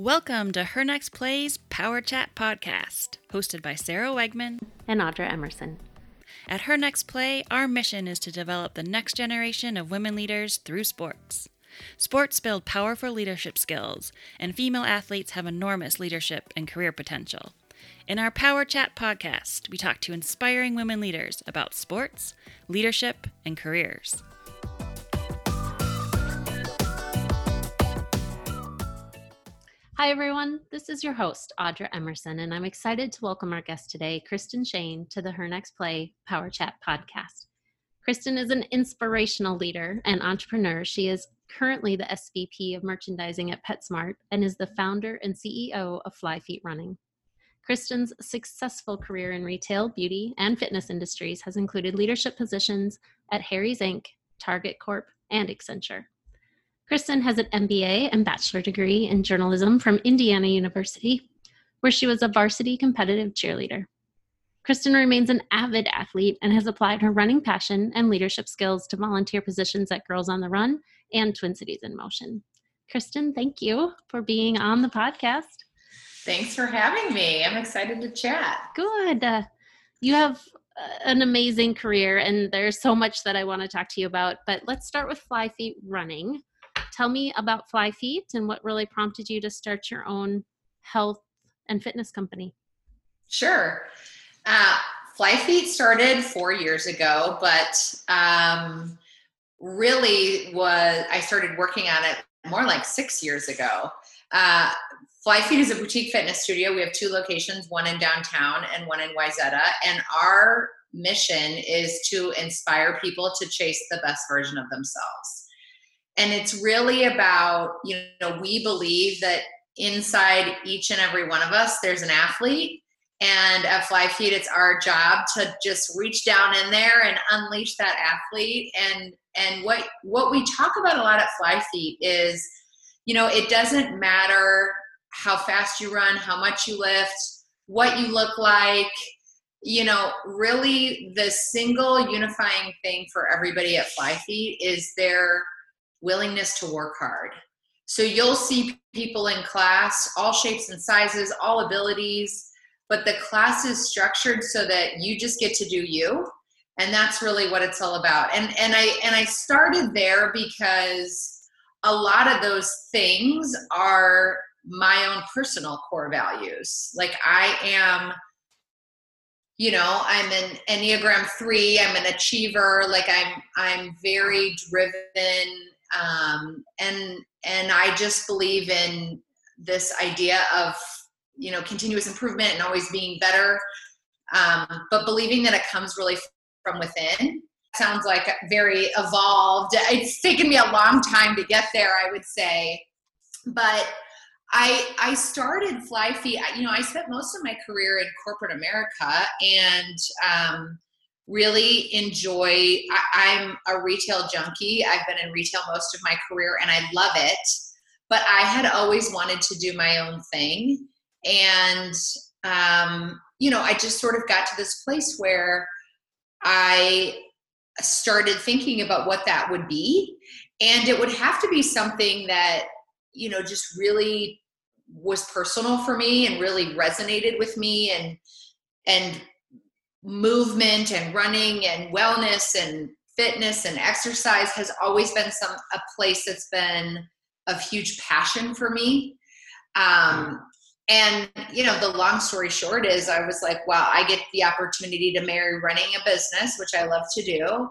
Welcome to Her Next Plays Power Chat Podcast, hosted by Sarah Wegman and Audra Emerson. At Her Next Play, our mission is to develop the next generation of women leaders through sports. Sports build powerful leadership skills, and female athletes have enormous leadership and career potential. In our Power Chat podcast, we talk to inspiring women leaders about sports, leadership, and careers. Hi, everyone. This is your host, Audra Emerson, and I'm excited to welcome our guest today, Kristen Shane, to the Her Next Play Power Chat podcast. Kristen is an inspirational leader and entrepreneur. She is currently the SVP of merchandising at PetSmart and is the founder and CEO of Fly Feet Running. Kristen's successful career in retail, beauty, and fitness industries has included leadership positions at Harry's Inc., Target Corp., and Accenture. Kristen has an MBA and bachelor degree in journalism from Indiana University, where she was a varsity competitive cheerleader. Kristen remains an avid athlete and has applied her running passion and leadership skills to volunteer positions at Girls on the Run and Twin Cities in Motion. Kristen, thank you for being on the podcast. Thanks for having me. I'm excited to chat. Good. Uh, you have uh, an amazing career, and there's so much that I want to talk to you about. But let's start with Fly Feet Running tell me about Fly Feet and what really prompted you to start your own health and fitness company. Sure. Uh, Fly Feet started four years ago, but um, really was I started working on it more like six years ago. Uh, Fly Feet is a boutique fitness studio. We have two locations, one in downtown and one in Wayzata. And our mission is to inspire people to chase the best version of themselves and it's really about you know we believe that inside each and every one of us there's an athlete. And at fly feet it's our job to just reach down in there and unleash that athlete. And and what what we talk about a lot at fly feet is you know it doesn't matter how fast you run how much you lift what you look like you know really the single unifying thing for everybody at fly feet is their willingness to work hard. So you'll see people in class, all shapes and sizes, all abilities, but the class is structured so that you just get to do you. And that's really what it's all about. And and I and I started there because a lot of those things are my own personal core values. Like I am you know i'm an enneagram 3 i'm an achiever like i'm i'm very driven um, and and I just believe in this idea of you know continuous improvement and always being better, um, but believing that it comes really from within. Sounds like very evolved. It's taken me a long time to get there, I would say, but I I started Fly Feet. You know, I spent most of my career in corporate America, and um, really enjoy I, am a retail junkie. I've been in retail most of my career and i love it but i had always wanted to do my own thing. And um, you know i just sort of got to this place where i started thinking about what that would be. And it would have to be something that you know just really was personal for me and really resonated with me and and movement and running and wellness and fitness and exercise has always been some a place that's been of huge passion for me. Um, and you know the long story short is i was like wow i get the opportunity to marry running a business which i love to do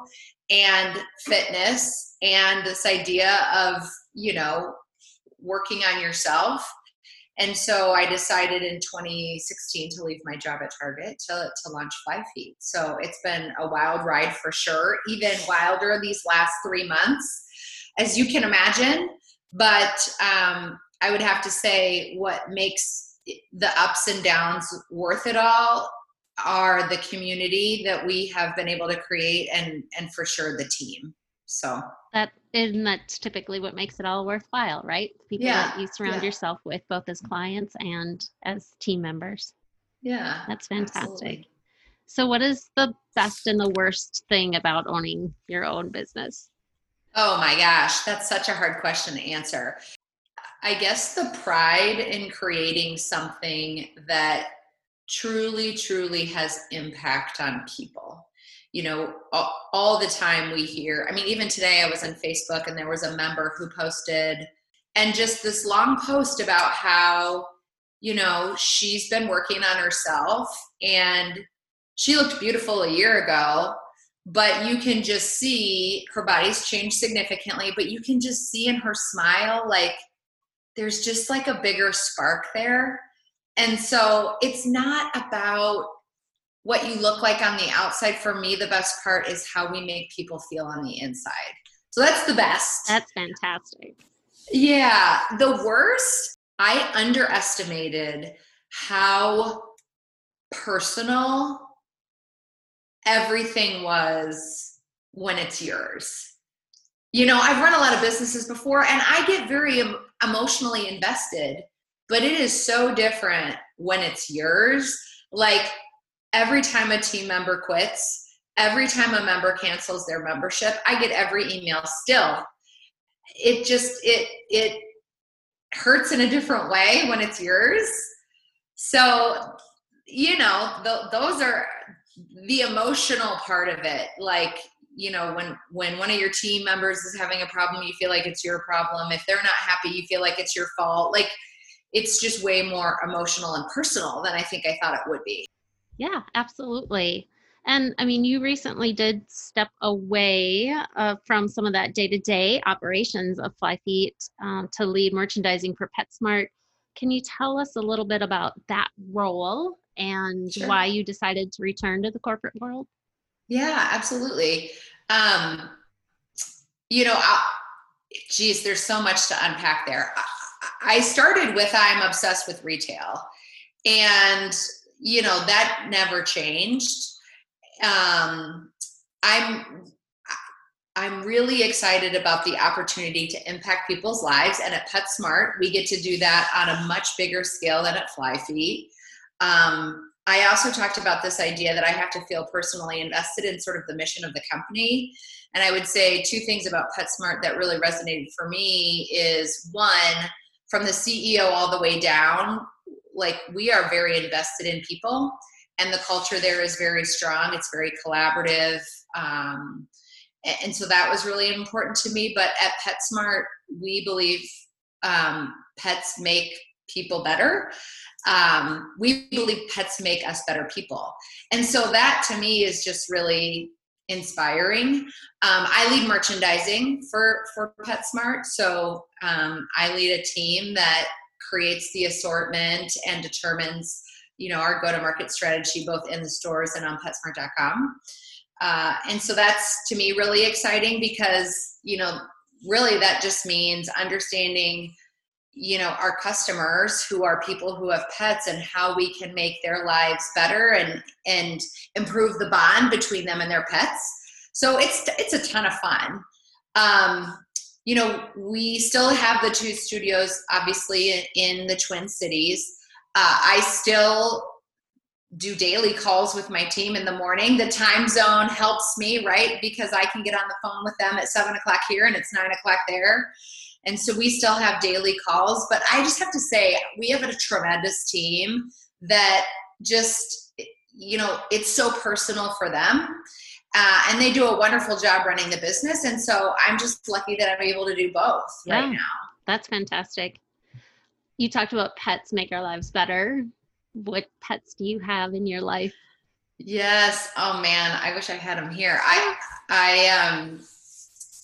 and fitness and this idea of you know working on yourself and so I decided in 2016 to leave my job at Target to, to launch Fly Feet. So it's been a wild ride for sure, even wilder these last three months, as you can imagine. But um, I would have to say what makes the ups and downs worth it all are the community that we have been able to create and and for sure the team so that and that's typically what makes it all worthwhile, right? People yeah. that you surround yeah. yourself with, both as clients and as team members. Yeah. That's fantastic. Absolutely. So, what is the best and the worst thing about owning your own business? Oh my gosh, that's such a hard question to answer. I guess the pride in creating something that truly, truly has impact on people. You know, all, all, the time we hear, I mean, even today I was on Facebook and there was a member who posted, and just this long post about how, you know, she's been working on herself and she looked beautiful a year ago, but you can just see her body's changed significantly, but you can just see in her smile, like, there's just like a bigger spark there. And so it's not about what you look like on the outside. For me, the best part is how we make people feel on the inside. So that's the best. That's fantastic. Yeah. The worst, I underestimated how personal everything was when it's yours. You know, I've run a lot of businesses before and I get very emotionally invested, but it is so different when it's yours. Like every time a team member quits, every time a member cancels their membership, I get every email still. It just it it hurts in a different way when it's yours. So, you know, th- those are the emotional part of it. Like you know when when one of your team members is having a problem you feel like it's your problem if they're not happy you feel like it's your fault like it's just way more emotional and personal than i think i thought it would be yeah absolutely and i mean you recently did step away uh, from some of that day-to-day operations of flyfeet um, to lead merchandising for petsmart can you tell us a little bit about that role and sure. why you decided to return to the corporate world yeah, absolutely. Um, you know, I, geez, there's so much to unpack there. I started with I'm obsessed with retail, and you know that never changed. Um, I'm I'm really excited about the opportunity to impact people's lives, and at PetSmart, we get to do that on a much bigger scale than at Flyfeet. Um, I also talked about this idea that I have to feel personally invested in sort of the mission of the company. And I would say two things about PetSmart that really resonated for me is one, from the CEO all the way down, like we are very invested in people and the culture there is very strong. It's very collaborative. Um, and so that was really important to me. But at PetSmart, we believe um, pets make people better um, we believe pets make us better people and so that to me is just really inspiring um, i lead merchandising for for petsmart so um, i lead a team that creates the assortment and determines you know our go to market strategy both in the stores and on petsmart.com uh, and so that's to me really exciting because you know really that just means understanding you know our customers who are people who have pets and how we can make their lives better and and improve the bond between them and their pets. So it's it's a ton of fun. Um, you know we still have the two studios obviously in the twin cities uh, i still do daily calls with my team in the morning the time zone helps me right because i can get on the phone with them at seven o'clock here and it's nine o'clock there and so we still have daily calls. But I just have to say, we have a tremendous team that just, you know, it's so personal for them. Uh, and they do a wonderful job running the business. And so I'm just lucky that I'm able to do both yeah, right now. That's fantastic. You talked about pets make our lives better. What pets do you have in your life? Yes. Oh man, I wish I had him here. I I um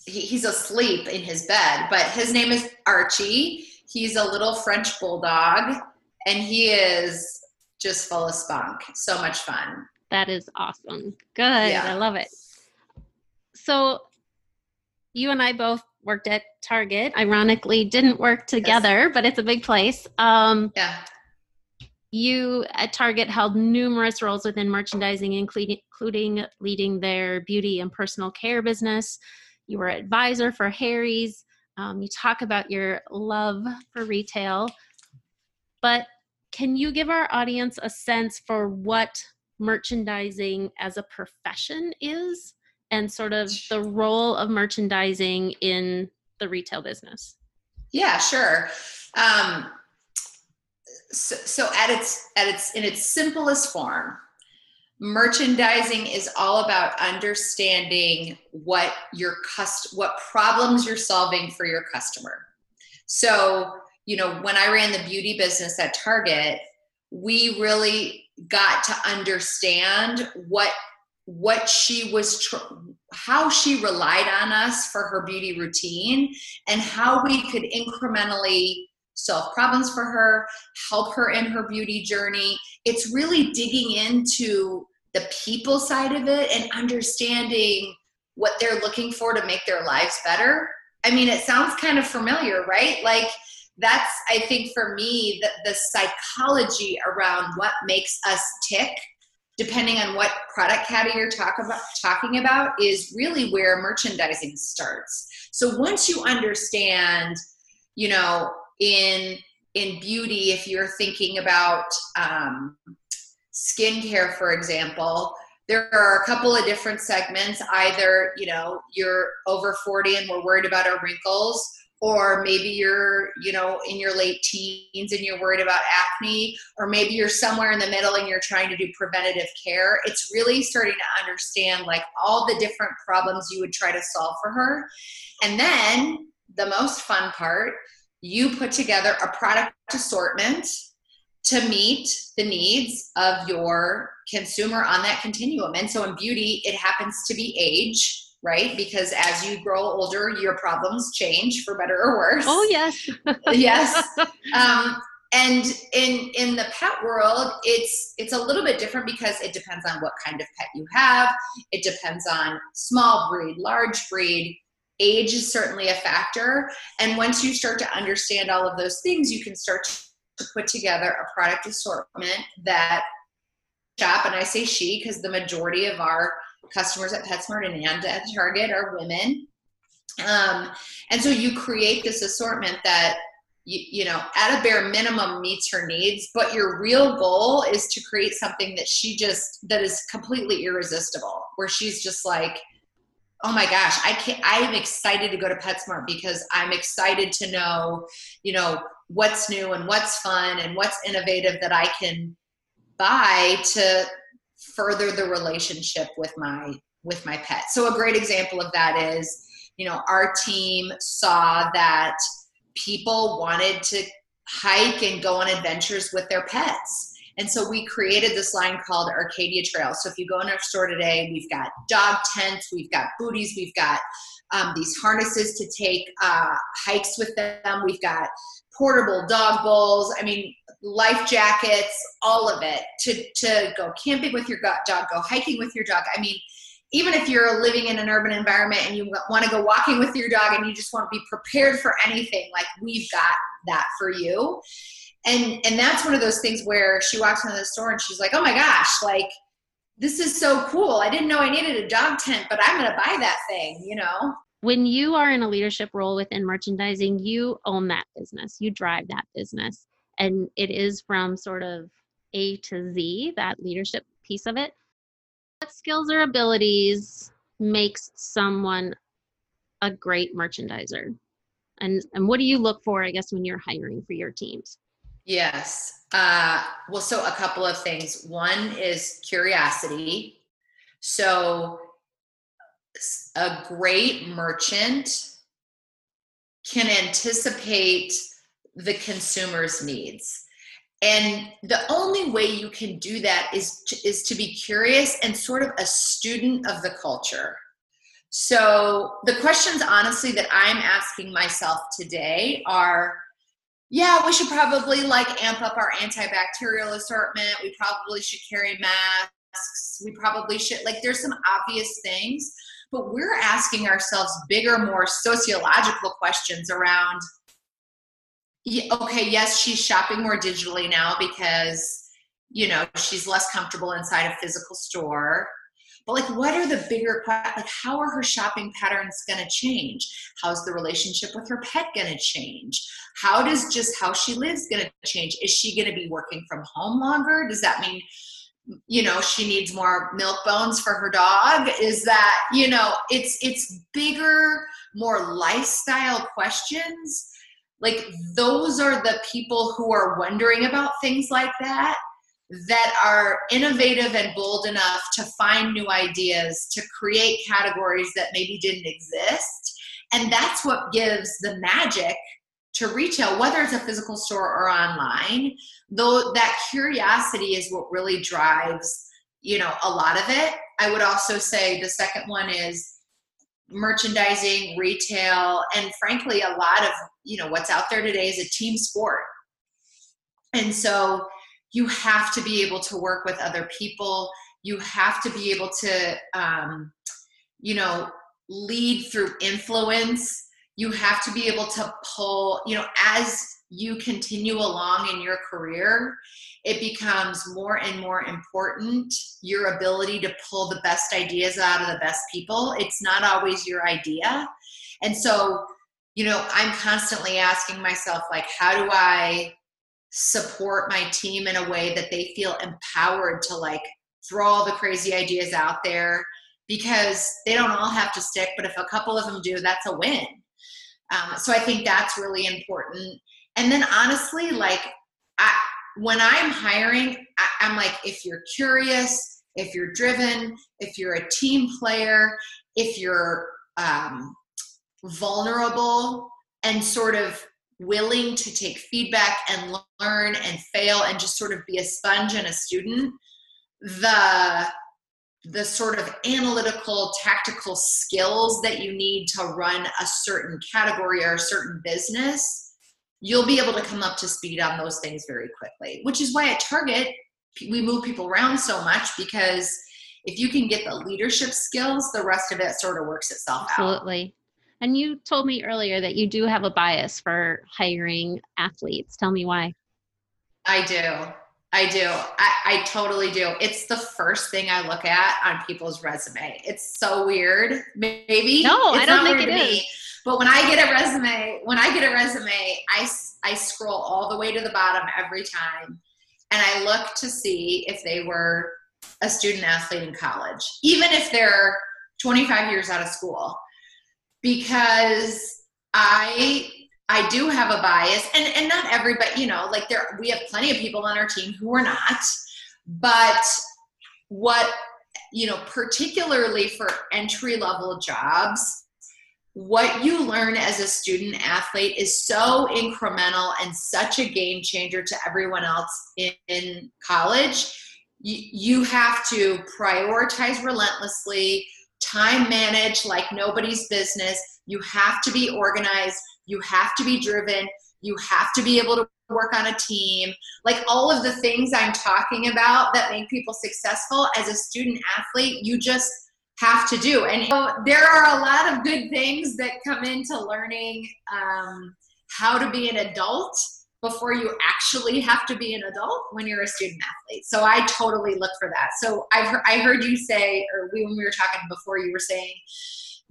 he, he's asleep in his bed, but his name is Archie. He's a little French bulldog, and he is just full of spunk. So much fun. That is awesome. Good. Yeah. I love it. So, you and I both worked at Target. Ironically, didn't work together, yes. but it's a big place. Um, yeah. You at Target held numerous roles within merchandising, including, including leading their beauty and personal care business, you were advisor for Harry's. Um, you talk about your love for retail, but can you give our audience a sense for what merchandising as a profession is and sort of the role of merchandising in the retail business? Yeah, sure. Um, so, so at its at its in its simplest form, merchandising is all about understanding what your cust what problems you're solving for your customer. So, you know, when I ran the beauty business at Target, we really got to understand what what she was tr- how she relied on us for her beauty routine and how we could incrementally solve problems for her help her in her beauty journey. It's really digging into the people side of it and understanding what they're looking for to make their lives better. I mean it sounds kind of familiar right? Like that's i think for me the, the psychology around what makes us tick depending on what product category you're talk about, talking about is really where merchandising starts. So once you understand you know in in beauty if you're thinking about um, skincare for example there are a couple of different segments. Either you know you're over 40 and we're worried about our wrinkles or maybe you're you know in your late teens and you're worried about acne or maybe you're somewhere in the middle and you're trying to do preventative care it's really starting to understand like all the different problems you would try to solve for her. And then the most fun part you put together a product assortment to meet the needs of your consumer on that continuum. And so in beauty it happens to be age right? Because as you grow older, your problems change for better or worse. Oh yes, yes. Um, and in in the pet world, it's it's a little bit different because it depends on what kind of pet you have. It depends on small breed, large breed. Age is certainly a factor. And once you start to understand all of those things, you can start to put together a product assortment that shop. And I say she because the majority of our customers at PetSmart and and at Target are women. Um, and so you create this assortment that you, you know at a bare minimum meets her needs but your real goal is to create something that she just that is completely irresistible where she's just like oh my gosh i can't i'm excited to go to petsmart because i'm excited to know you know what's new and what's fun and what's innovative that i can buy to further the relationship with my with my pet. So a great example of that is, you know, our team saw that people wanted to hike and go on adventures with their pets. And so we created this line called Arcadia Trail. So if you go in our store today, we've got dog tents, we've got booties, we've got um, these harnesses to take uh, hikes with them, we've got portable dog bowls. I mean, life jackets, all of it to, to go camping with your dog, go hiking with your dog. I mean, even if you're living in an urban environment and you want to go walking with your dog and you just want to be prepared for anything, like we've got that for you. And and that's one of those things where she walks into the store and she's like, "Oh my gosh, like this is so cool. I didn't know I needed a dog tent, but I'm going to buy that thing, you know?" When you are in a leadership role within merchandising, you own that business. You drive that business and it is from sort of A to Z, that leadership piece of it. What skills or abilities makes someone a great merchandiser? And, and what do you look for, I guess, when you're hiring for your teams? Yes. Uh, well, so a couple of things. One is curiosity. So, a great merchant can anticipate the consumer's needs. And the only way you can do that is to, is to be curious and sort of a student of the culture. So the questions honestly that i'm asking myself today are yeah we should probably like amp up our antibacterial assortment. We probably should carry masks. We probably should like there's some obvious things but we're asking ourselves bigger more sociological questions around okay, yes, she's shopping more digitally now because you know she's less comfortable inside a physical store. But like, what are the bigger like? How are her shopping patterns going to change? How's the relationship with her pet going to change? How does just how she lives going to change? Is she going to be working from home longer? Does that mean you know she needs more milk bones for her dog is that you know it's it's bigger more lifestyle questions. Like those are the people who are wondering about things like that that are innovative and bold enough to find new ideas to create categories that maybe didn't exist. And that's what gives the magic to retail whether it's a physical store or online though that curiosity is what really drives you know a lot of it. I would also say the second one is merchandising retail and frankly a lot of you know what's out there today is a team sport. And so you have to be able to work with other people. You have to be able to um, you know lead through influence you have to be able to pull you know as you continue along in your career it becomes more and more important your ability to pull the best ideas out of the best people. It's not always your idea. And so you know i'm constantly asking myself like how do i support my team in a way that they feel empowered to like throw all the crazy ideas out there? Because they don't all have to stick but if a couple of them do that's a win um, so i think that's really important. And then honestly like I, when i'm hiring I, i'm like if you're curious if you're driven if you're a team player if you're um, vulnerable and sort of willing to take feedback and learn and fail and just sort of be a sponge and a student the the sort of analytical tactical skills that you need to run a certain category or a certain business you'll be able to come up to speed on those things very quickly which is why at target we move people around so much because if you can get the leadership skills the rest of it sort of works itself absolutely. out absolutely and you told me earlier that you do have a bias for hiring athletes. Tell me why. I do. I do. I, I, totally do. It's the first thing I look at on people's resume. It's so weird. Maybe. No, it's I don't think it is. Me. But when I get a resume, when I get a resume, I, I scroll all the way to the bottom every time. And I look to see if they were a student athlete in college, even if they're 25 years out of school because I I do have a bias and and not everybody, you know, like there we have plenty of people on our team who are not. But what you know, particularly for entry level jobs, what you learn as a student athlete is so incremental and such a game changer to everyone else in, in college. You, you have to prioritize relentlessly time manage like nobody's business. You have to be organized. You have to be driven. You have to be able to work on a team. Like all of the things I'm talking about that make people successful as a student athlete, you just have to do. And so there are a lot of good things that come into learning um, how to be an adult before you actually have to be an adult when you're a student athlete. So I totally look for that. So heard, I heard you say, or we, when we were talking before, you were saying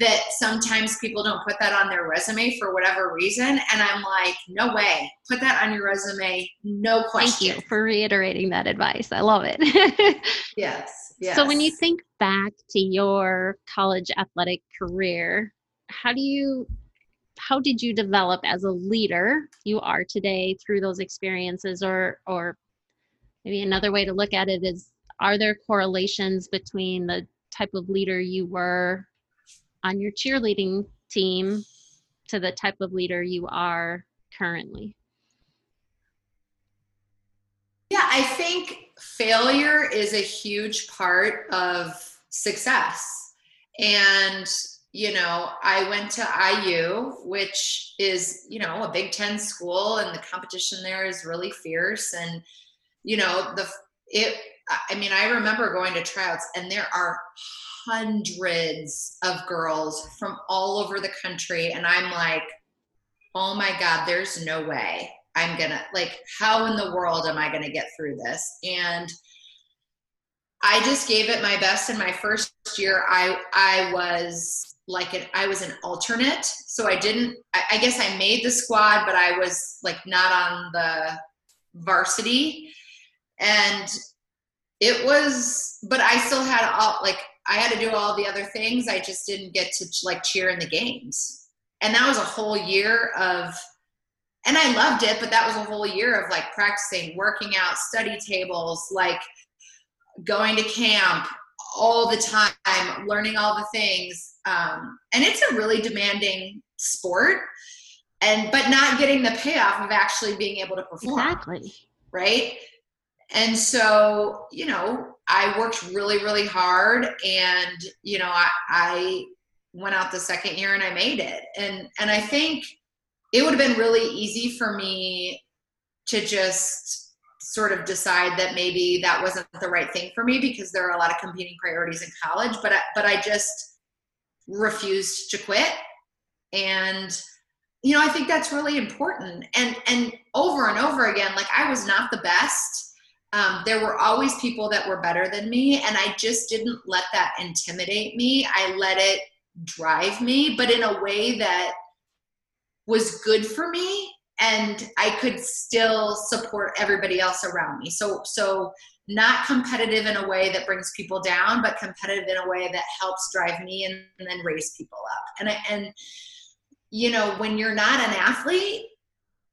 that sometimes people don't put that on their resume for whatever reason. And I'm like, no way. Put that on your resume. No question. Thank you for reiterating that advice. I love it. yes. Yes. So when you think back to your college athletic career, how do you how did you develop as a leader you are today through those experiences or or maybe another way to look at it is are there correlations between the type of leader you were on your cheerleading team to the type of leader you are currently yeah i think failure is a huge part of success and you know, I went to IU, which is, you know, a Big Ten school, and the competition there is really fierce. And, you know, the it, I mean, I remember going to tryouts, and there are hundreds of girls from all over the country. And I'm like, oh my God, there's no way I'm gonna, like, how in the world am I gonna get through this? And, I just gave it my best in my first year. I I was like an I was an alternate. So I didn't I, I, guess I made the squad, but I was like not on the varsity. And it was but I still had all like I had to do all the other things. I just didn't get to like cheer in the games. And that was a whole year of and I loved it, but that was a whole year of like practicing, working out, study tables, like going to camp all the time, learning all the things. Um, and it's a really demanding sport and but not getting the payoff of actually being able to perform. Exactly. Right. And so, you know, I worked really, really hard and, you know, I, I went out the second year and I made it. And and I think it would have been really easy for me to just sort of decide that maybe that wasn't the right thing for me because there are a lot of competing priorities in college but I, but I just refused to quit and you know I think that's really important and and over and over again like I was not the best um, there were always people that were better than me and I just didn't let that intimidate me I let it drive me but in a way that was good for me and I could still support everybody else around me. So so not competitive in a way that brings people down, but competitive in a way that helps drive me and, and then raise people up. And I, and you know, when you're not an athlete,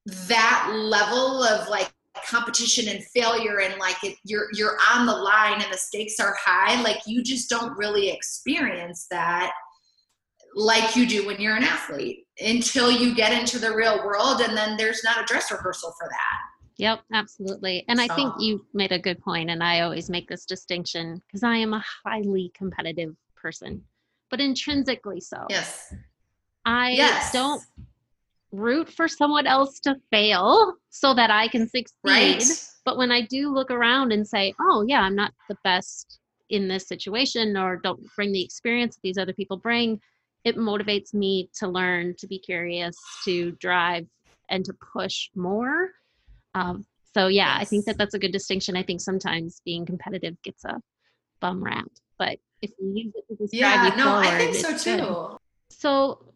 that level of like competition and failure and like it, you're you're on the line and the stakes are high, like you just don't really experience that like you do when you're an athlete until you get into the real world and then there's not a dress rehearsal for that yep absolutely and so. i think you made a good point and i always make this distinction because i am a highly competitive person but intrinsically so yes i yes. don't root for someone else to fail so that i can succeed right. but when i do look around and say oh yeah i'm not the best in this situation or don't bring the experience that these other people bring it motivates me to learn, to be curious, to drive, and to push more. Um, so yeah, yes. I think that that's a good distinction. I think sometimes being competitive gets a bum rap, but if you use it to describe yeah, you no, forward, I think so too. Good. So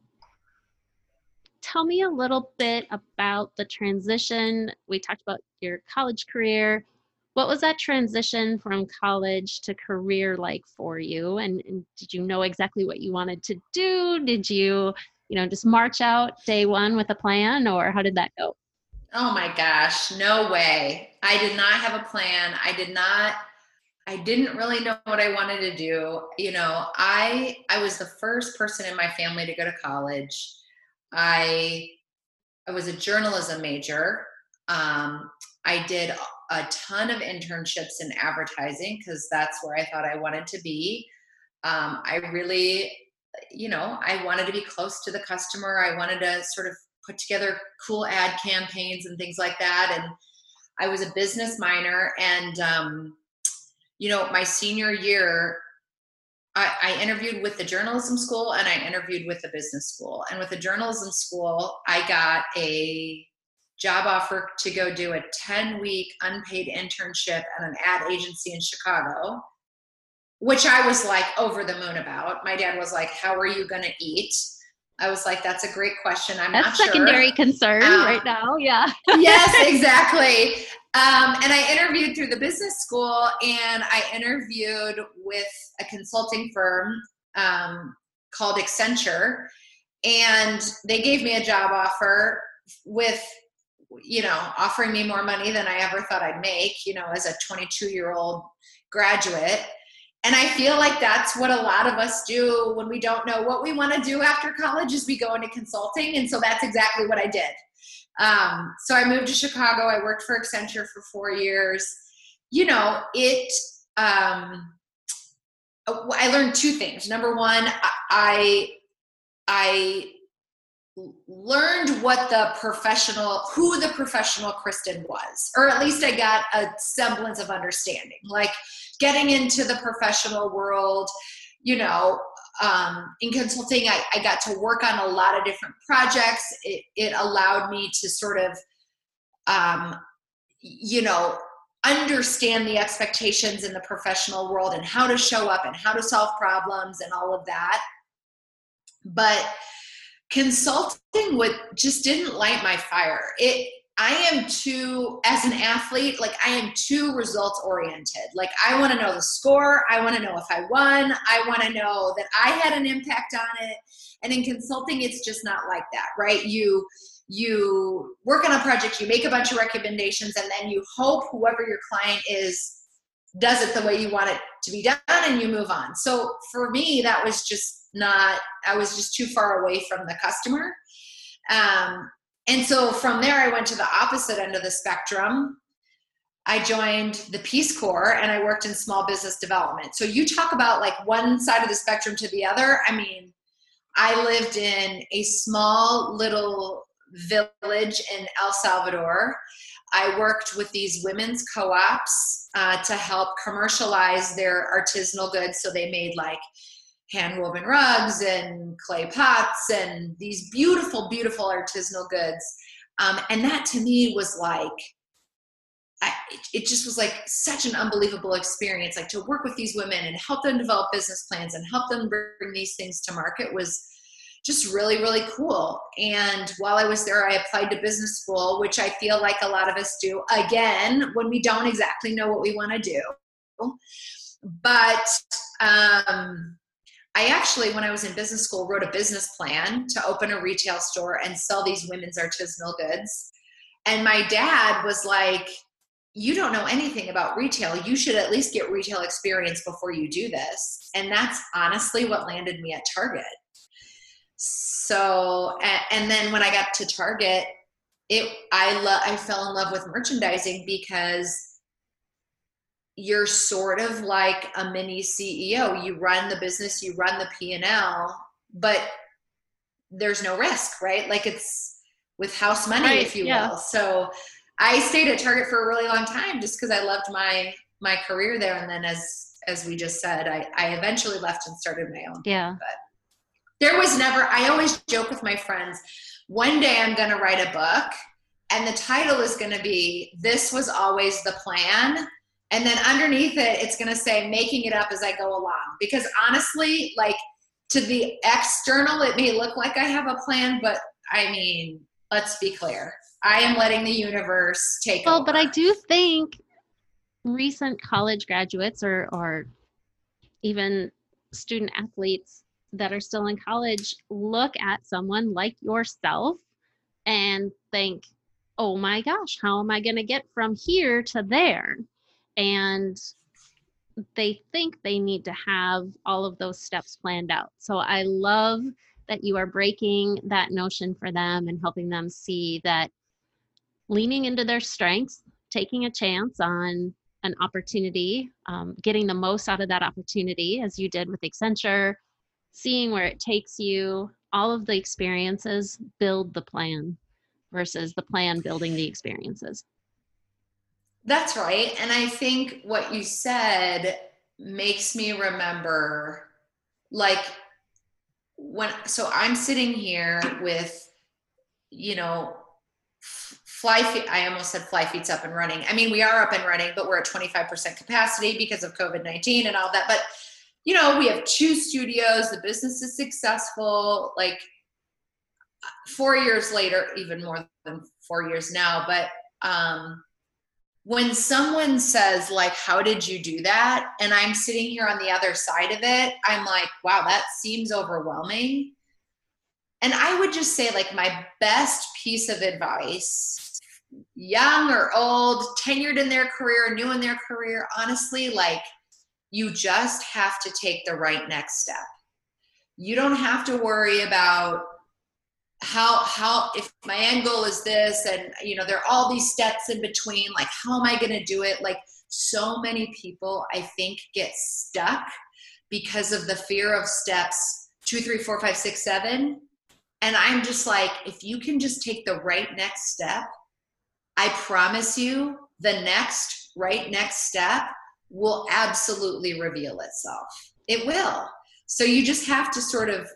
tell me a little bit about the transition. We talked about your college career. What was that transition from college to career like for you? And, and, did you know exactly what you wanted to do? Did you you know just march out day one with a plan or how did that go? Oh my gosh no way. I did not have a plan. I did not i didn't really know what i wanted to do. You know i i was the first person in my family to go to college i i was a journalism major um, I did a ton of internships in advertising because that's where I thought I wanted to be. Um, I really, you know, I wanted to be close to the customer. I wanted to sort of put together cool ad campaigns and things like that. And I was a business minor. And, um, you know, my senior year, I, I, interviewed with the journalism school and I interviewed with the business school. And with the journalism school, I got a job offer to go do a 10 week unpaid internship at an ad agency in Chicago, which I was like over the moon about. My dad was like, How are you going to eat? I was like, That's a great question. I'm That's not secondary sure. concern um, right now. Yeah. yes, exactly. Um, and I interviewed through the business school and I interviewed with a consulting firm um, called Accenture. And they gave me a job offer with you know, offering me more money than I ever thought I'd make, you know, as a 22 year old graduate. And I feel like that's what a lot of us do when we don't know what we want to do after college is we go into consulting. And so that's exactly what I did. Um, so I moved to Chicago. I worked for Accenture for four years. You know, it, um, I learned two things. Number one, I, I learned what the professional who the professional kristen was or at least i got a semblance of understanding like getting into the professional world you know um, in consulting I, I got to work on a lot of different projects it, it allowed me to sort of um, you know understand the expectations in the professional world and how to show up and how to solve problems and all of that but consulting would just didn't light my fire. It I am too as an athlete, like I am too results oriented. Like I want to know the score, I want to know if I won, I want to know that I had an impact on it. And in consulting it's just not like that, right? You you work on a project, you make a bunch of recommendations, and then you hope whoever your client is does it the way you want it to be done and you move on. So for me, that was just not, I was just too far away from the customer. Um, and so from there, I went to the opposite end of the spectrum. I joined the Peace Corps and I worked in small business development. So you talk about like one side of the spectrum to the other. I mean, I lived in a small little village in El Salvador. I worked with these women's co ops uh, to help commercialize their artisanal goods. So they made like hand woven rugs and clay pots and these beautiful, beautiful artisanal goods. Um, and that to me was like, I, it just was like such an unbelievable experience. Like to work with these women and help them develop business plans and help them bring these things to market was just really, really cool. And while I was there, I applied to business school, which I feel like a lot of us do again when we don't exactly know what we want to do. But um, I actually, when I was in business school, wrote a business plan to open a retail store and sell these women's artisanal goods. And my dad was like, You don't know anything about retail. You should at least get retail experience before you do this. And that's honestly what landed me at Target so and then when i got to target it i love i fell in love with merchandising because you're sort of like a mini ceo you run the business you run the p&l but there's no risk right? Like it's with house money right, if you yeah. will. So i stayed at target for a really long time just because i loved my my career there. And then as as we just said i i eventually left and started my own. Yeah. But there was never, I always joke with my friends, one day I'm going to write a book and the title is going to be This Was Always the Plan. And then underneath it, it's going to say Making It Up as I Go Along. Because honestly, like to the external, it may look like I have a plan, but I mean, let's be clear. I am letting the universe take well, over. but I do think recent college graduates or or even student athletes that are still in college look at someone like yourself and think, oh my gosh, how am I going to get from here to there? And they think they need to have all of those steps planned out. So I love that you are breaking that notion for them and helping them see that leaning into their strengths, taking a chance on an opportunity, um, getting the most out of that opportunity, as you did with Accenture, seeing where it takes you, all of the experiences build the plan versus the plan building the experiences. That's right. And I think what you said makes me remember like when so I'm sitting here with you know fly feet i almost said fly feet's up and running i mean we are up and running but we're at 25% capacity because of covid-19 and all that but you know, we have two studios, the business is successful. Like four years later, even more than four years now, but um, when someone says like how did you do that and i'm sitting here on the other side of it i'm like wow that seems overwhelming and i would just say like my best piece of advice young or old tenured in their career new in their career honestly like you just have to take the right next step. You don't have to worry about how how if my end goal is this and you know there are all these steps in between like how am i going to do it like so many people i think get stuck because of the fear of steps two three four five six seven and i'm just like if you can just take the right next step i promise you the next right next step will absolutely reveal itself. It will. So you just have to sort of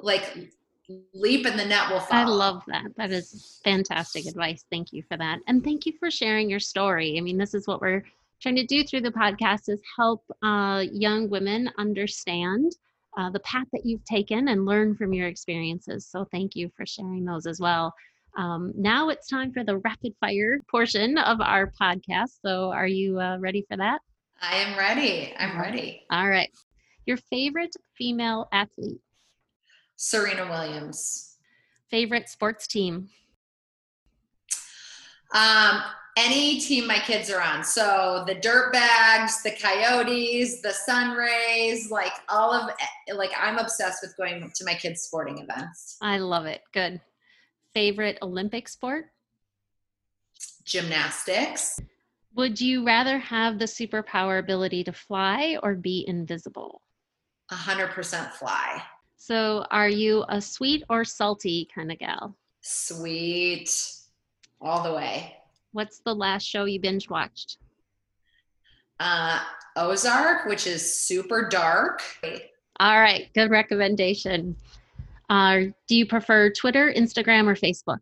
like leap and the net will fall. I love that. That is fantastic advice. Thank you for that. And thank you for sharing your story. I mean, this is what we're trying to do through the podcast is help uh, young women understand uh, the path that you've taken and learn from your experiences. So thank you for sharing those as well. Um, now it's time for the rapid fire portion of our podcast. So, are you uh, ready for that? I am ready. I'm ready. All right. Your favorite female athlete? Serena Williams. Favorite sports team? Um, any team my kids are on. So the Dirtbags, the Coyotes, the Sunrays, like all of like I'm obsessed with going to my kids' sporting events. I love it. Good. Favorite Olympic sport? Gymnastics. Would you rather have the superpower ability to fly or be invisible? A hundred percent fly. So, are you a sweet or salty kind of gal? Sweet. All the way. What's the last show you binge watched? Uh, Ozark, which is super dark. All right, good recommendation. Uh, do you prefer Twitter, Instagram, or Facebook?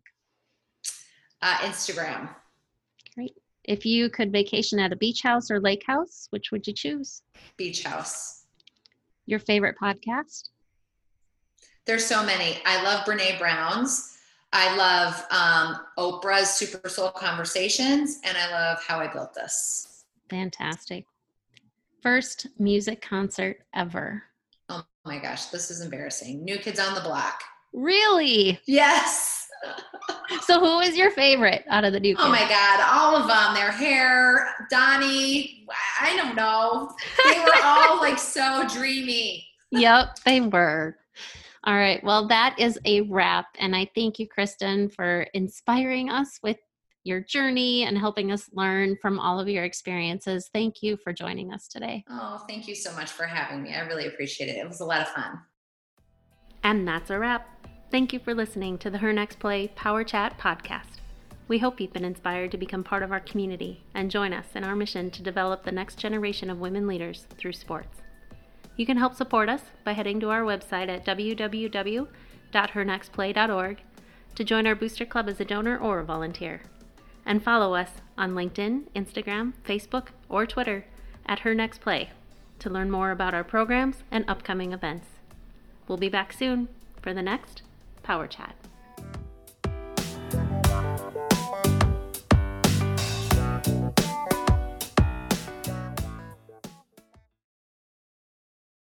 Uh, Instagram. Great. If you could vacation at a beach house or lake house, which would you choose? Beach house. Your favorite podcast? There's so many. I love Brene Brown's. I love um, Oprah's Super Soul Conversations, and I love How I Built This. Fantastic. First music concert ever. Oh my gosh, this is embarrassing. New Kids on the Block. Really? Yes. so who is your favorite out of the new kids? Oh my God, all of them. Their hair, Donnie, I don't know. They were all like so dreamy. Yep, they were. All right. Well, that is a wrap. And I thank you, Kristen, for inspiring us with your journey and helping us learn from all of your experiences. Thank you for joining us today. Oh, thank you so much for having me. I really appreciate it. It was a lot of fun. And that's a wrap. Thank you for listening to the Her Next Play Power Chat podcast. We hope you've been inspired to become part of our community and join us in our mission to develop the next generation of women leaders through sports. You can help support us by heading to our website at www.hernextplay.org to join our booster club as a donor or a volunteer. And follow us on LinkedIn, Instagram, Facebook, or Twitter at Her Next Play to learn more about our programs and upcoming events. We'll be back soon for the next Power Chat.